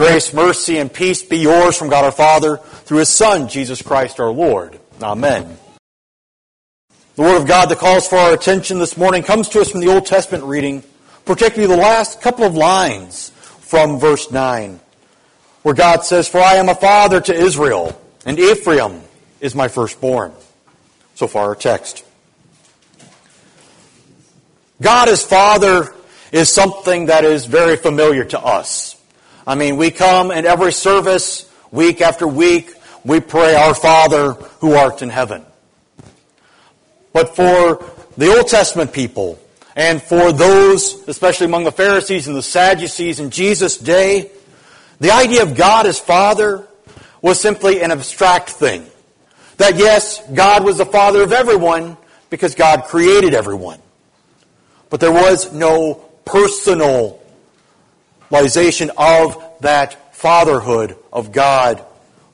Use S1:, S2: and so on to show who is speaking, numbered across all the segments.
S1: Grace, mercy, and peace be yours from God our Father through His Son, Jesus Christ our Lord. Amen. The Word of God that calls for our attention this morning comes to us from the Old Testament reading, particularly the last couple of lines from verse 9, where God says, For I am a father to Israel, and Ephraim is my firstborn. So far, our text. God as Father is something that is very familiar to us. I mean, we come in every service, week after week, we pray, Our Father who art in heaven. But for the Old Testament people, and for those, especially among the Pharisees and the Sadducees in Jesus' day, the idea of God as Father was simply an abstract thing. That yes, God was the Father of everyone because God created everyone. But there was no personal realization of that fatherhood of God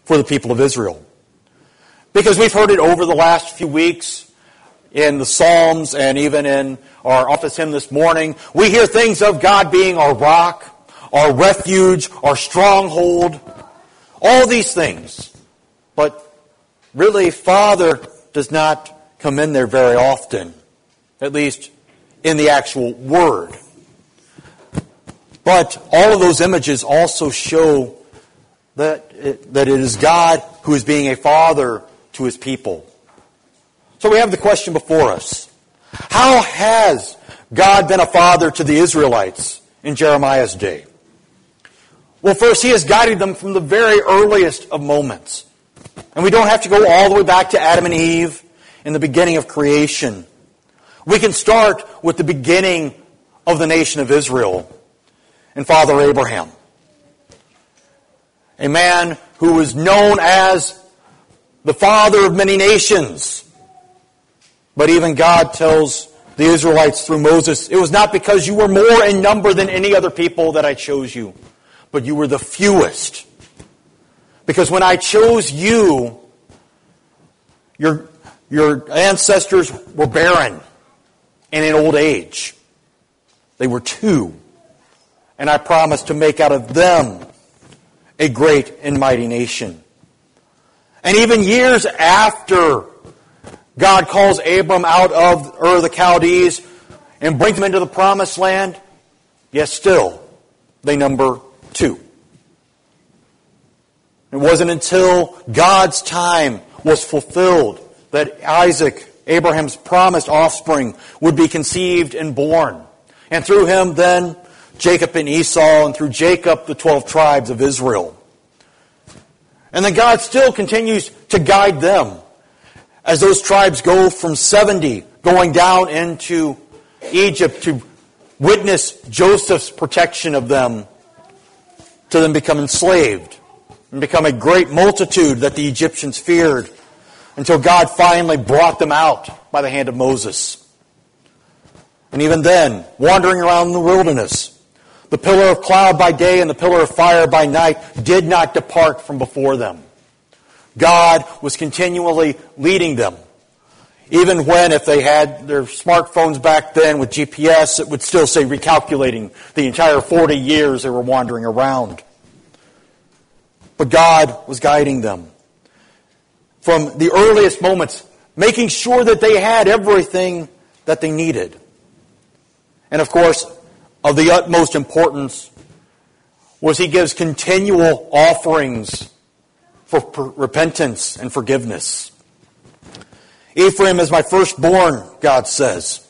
S1: for the people of Israel. Because we've heard it over the last few weeks in the Psalms and even in our office hymn this morning. We hear things of God being our rock, our refuge, our stronghold, all these things. But really, Father does not come in there very often, at least in the actual Word. But all of those images also show that it, that it is God who is being a father to his people. So we have the question before us. How has God been a father to the Israelites in Jeremiah's day? Well, first, he has guided them from the very earliest of moments. And we don't have to go all the way back to Adam and Eve in the beginning of creation. We can start with the beginning of the nation of Israel and Father Abraham. A man who was known as the father of many nations. But even God tells the Israelites through Moses, it was not because you were more in number than any other people that I chose you, but you were the fewest. Because when I chose you, your, your ancestors were barren and in old age. They were two and I promise to make out of them a great and mighty nation. And even years after God calls Abram out of Ur the Chaldees and brings him into the promised land, yet still they number two. It wasn't until God's time was fulfilled that Isaac, Abraham's promised offspring, would be conceived and born. And through him then Jacob and Esau, and through Jacob, the 12 tribes of Israel. And then God still continues to guide them as those tribes go from 70 going down into Egypt to witness Joseph's protection of them to them become enslaved and become a great multitude that the Egyptians feared until God finally brought them out by the hand of Moses. And even then, wandering around in the wilderness, the pillar of cloud by day and the pillar of fire by night did not depart from before them. God was continually leading them. Even when, if they had their smartphones back then with GPS, it would still say recalculating the entire 40 years they were wandering around. But God was guiding them from the earliest moments, making sure that they had everything that they needed. And of course, of the utmost importance was he gives continual offerings for repentance and forgiveness. Ephraim is my firstborn, God says.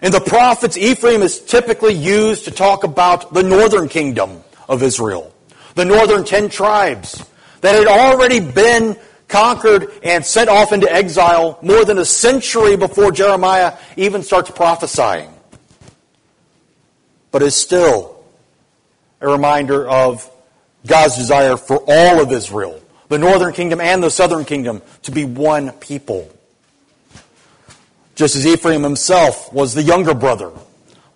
S1: In the prophets, Ephraim is typically used to talk about the northern kingdom of Israel, the northern ten tribes that had already been conquered and sent off into exile more than a century before Jeremiah even starts prophesying but is still a reminder of God's desire for all of Israel, the northern kingdom and the southern kingdom, to be one people. Just as Ephraim himself was the younger brother,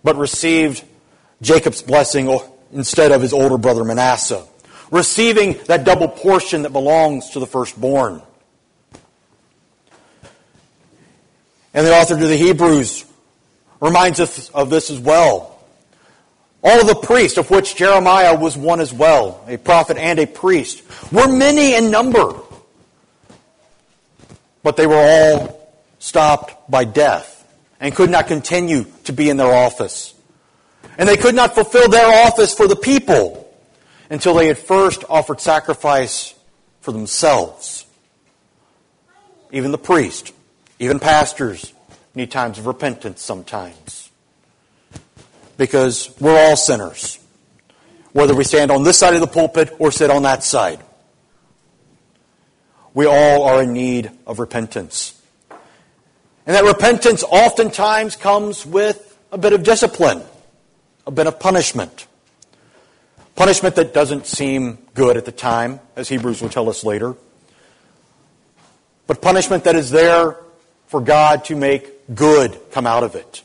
S1: but received Jacob's blessing instead of his older brother Manasseh, receiving that double portion that belongs to the firstborn. And the author to the Hebrews reminds us of this as well All the priests, of which Jeremiah was one as well, a prophet and a priest, were many in number. But they were all stopped by death and could not continue to be in their office. And they could not fulfill their office for the people until they had first offered sacrifice for themselves. Even the priest, even pastors need times of repentance sometimes. Because we're all sinners, whether we stand on this side of the pulpit or sit on that side. We all are in need of repentance. And that repentance oftentimes comes with a bit of discipline, a bit of punishment. Punishment that doesn't seem good at the time, as Hebrews will tell us later. But punishment that is there for God to make good come out of it.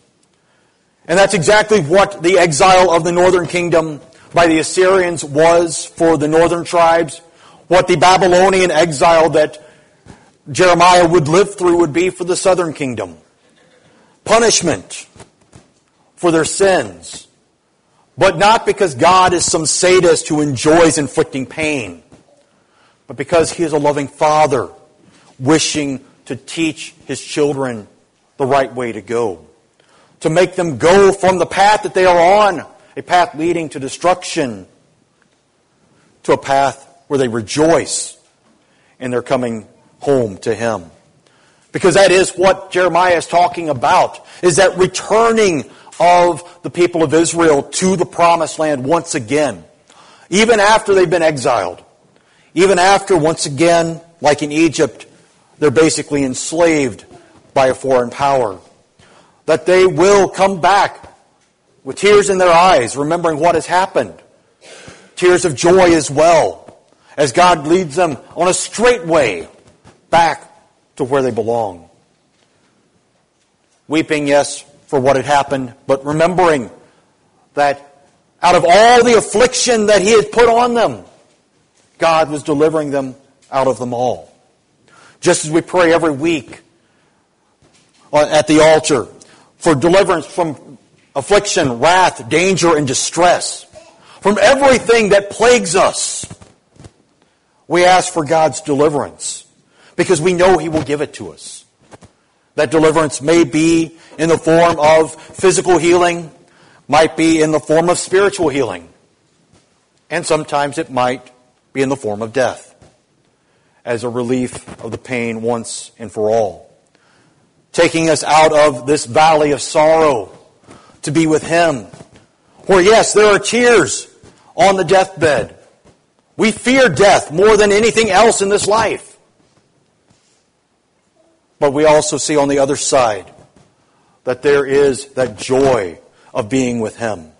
S1: And that's exactly what the exile of the northern kingdom by the Assyrians was for the northern tribes, what the Babylonian exile that Jeremiah would live through would be for the southern kingdom. Punishment for their sins. But not because God is some sadist who enjoys inflicting pain, but because He is a loving Father wishing to teach His children the right way to go. To make them go from the path that they are on, a path leading to destruction, to a path where they rejoice in their coming home to Him. Because that is what Jeremiah is talking about, is that returning of the people of Israel to the promised land once again. Even after they've been exiled. Even after, once again, like in Egypt, they're basically enslaved by a foreign power. That they will come back with tears in their eyes, remembering what has happened. Tears of joy as well, as God leads them on a straight way back to where they belong. Weeping, yes, for what had happened, but remembering that out of all the affliction that He had put on them, God was delivering them out of them all. Just as we pray every week at the altar for deliverance from affliction, wrath, danger, and distress, from everything that plagues us, we ask for God's deliverance because we know He will give it to us. That deliverance may be in the form of physical healing, might be in the form of spiritual healing, and sometimes it might be in the form of death as a relief of the pain once and for all. Taking us out of this valley of sorrow to be with Him. Where, yes, there are tears on the deathbed. We fear death more than anything else in this life. But we also see on the other side that there is that joy of being with Him.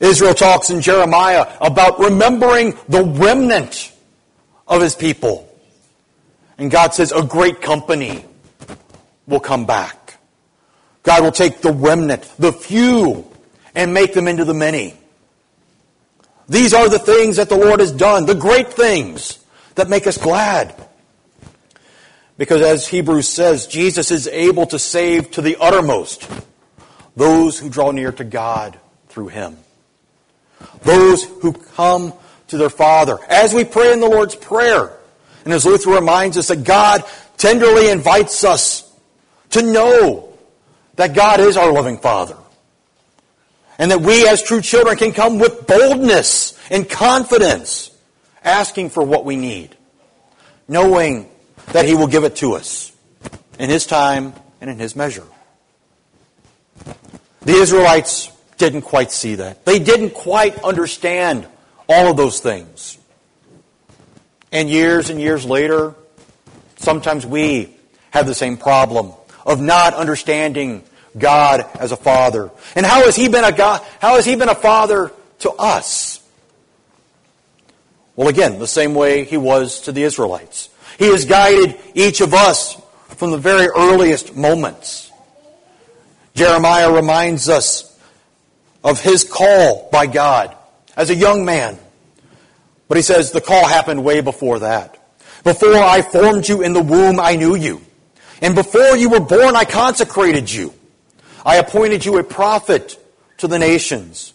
S1: Israel talks in Jeremiah about remembering the remnant of His people. And God says a great company will come back. God will take the remnant, the few, and make them into the many. These are the things that the Lord has done, the great things that make us glad. Because as Hebrews says, Jesus is able to save to the uttermost those who draw near to God through him. Those who come to their Father. As we pray in the Lord's Prayer, and as Luther reminds us that God tenderly invites us to know that God is our loving Father. And that we as true children can come with boldness and confidence, asking for what we need. Knowing that He will give it to us in His time and in His measure. The Israelites didn't quite see that. They didn't quite understand all of those things. And years and years later, sometimes we have the same problem of not understanding God as a father. And how has he been a God, how has he been a father to us? Well, again, the same way he was to the Israelites. He has guided each of us from the very earliest moments. Jeremiah reminds us of his call by God as a young man. But he says the call happened way before that. Before I formed you in the womb, I knew you. And before you were born, I consecrated you. I appointed you a prophet to the nations.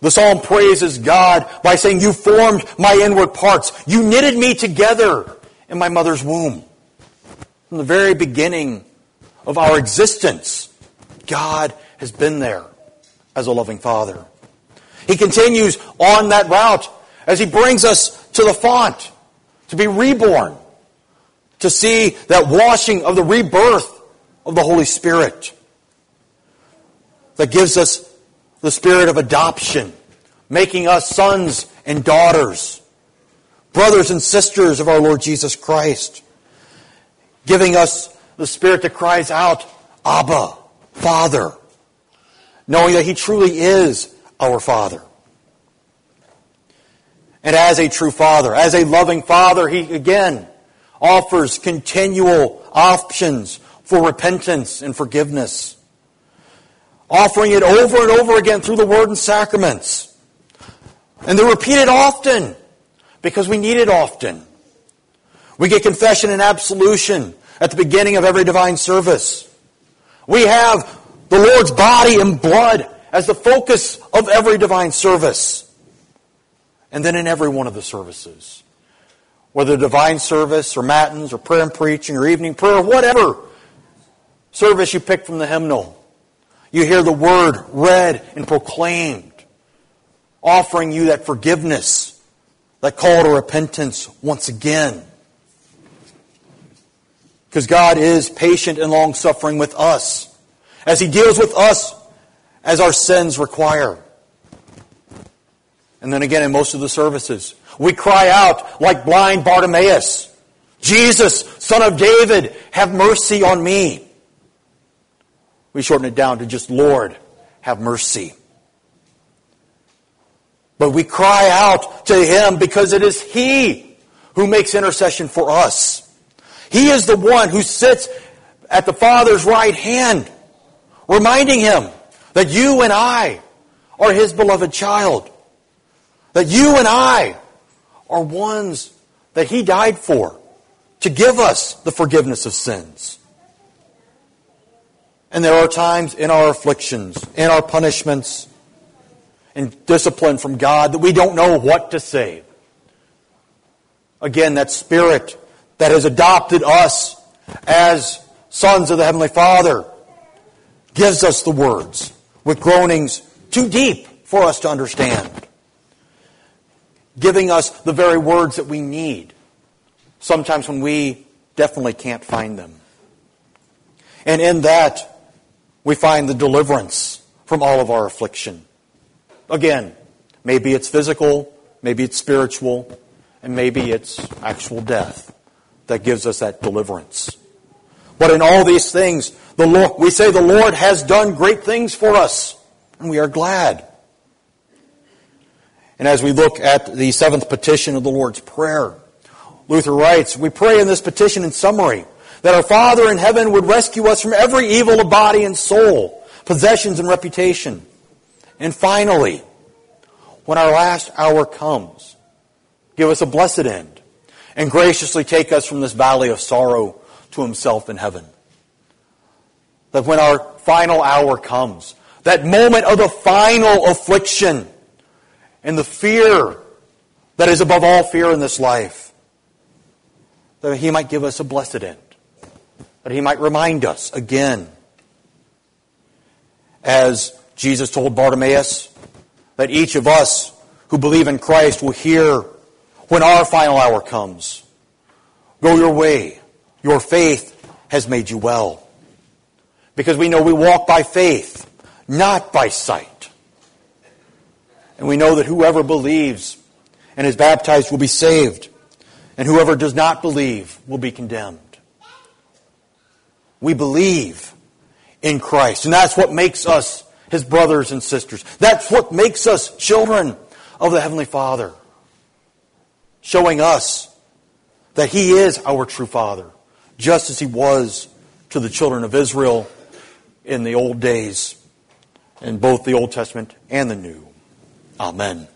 S1: The psalm praises God by saying, You formed my inward parts. You knitted me together in my mother's womb. From the very beginning of our existence, God has been there as a loving Father. He continues on that route as He brings us to the font to be reborn, to see that washing of the rebirth of the Holy Spirit that gives us the spirit of adoption, making us sons and daughters, brothers and sisters of our Lord Jesus Christ, giving us the spirit that cries out, Abba, Father, knowing that He truly is our Father. And as a true Father, as a loving Father, He again offers continual options for repentance and forgiveness. Offering it over and over again through the Word and sacraments. And they're repeated often because we need it often. We get confession and absolution at the beginning of every divine service. We have the Lord's body and blood as the focus of every divine service. And then in every one of the services. Whether divine service or matins or prayer and preaching or evening prayer, or whatever service you pick from the hymnal, you hear the word read and proclaimed, offering you that forgiveness, that call to repentance once again. Because God is patient and long suffering with us as He deals with us as our sins require. And then again in most of the services, we cry out like blind Bartimaeus, Jesus, son of David, have mercy on me. We shorten it down to just Lord, have mercy. But we cry out to Him because it is He who makes intercession for us. He is the one who sits at the Father's right hand reminding him that you and I are his beloved child. That you and I are ones that he died for to give us the forgiveness of sins. And there are times in our afflictions, in our punishments, in discipline from God that we don't know what to say. Again, that Spirit that has adopted us as sons of the Heavenly Father gives us the words with groanings too deep for us to understand, giving us the very words that we need, sometimes when we definitely can't find them. And in that, we find the deliverance from all of our affliction. Again, maybe it's physical, maybe it's spiritual, and maybe it's actual death that gives us that deliverance. But in all these things, the Lord, we say the Lord has done great things for us, and we are glad. And as we look at the seventh petition of the Lord's Prayer, Luther writes, We pray in this petition in summary that our Father in heaven would rescue us from every evil of body and soul, possessions and reputation. And finally, when our last hour comes, give us a blessed end and graciously take us from this valley of sorrow to himself in heaven. That when our final hour comes, that moment of the final affliction and the fear that is above all fear in this life, that he might give us a blessed end. That he might remind us again, as Jesus told Bartimaeus, that each of us who believe in Christ will hear when our final hour comes. Go your way. Your faith has made you well. Because we know we walk by faith, not by sight. And we know that whoever believes and is baptized will be saved, and whoever does not believe will be condemned. We believe in Christ, and that's what makes us his brothers and sisters. That's what makes us children of the Heavenly Father, showing us that He is our true Father, just as He was to the children of Israel in the old days, in both the Old Testament and the New. Amen.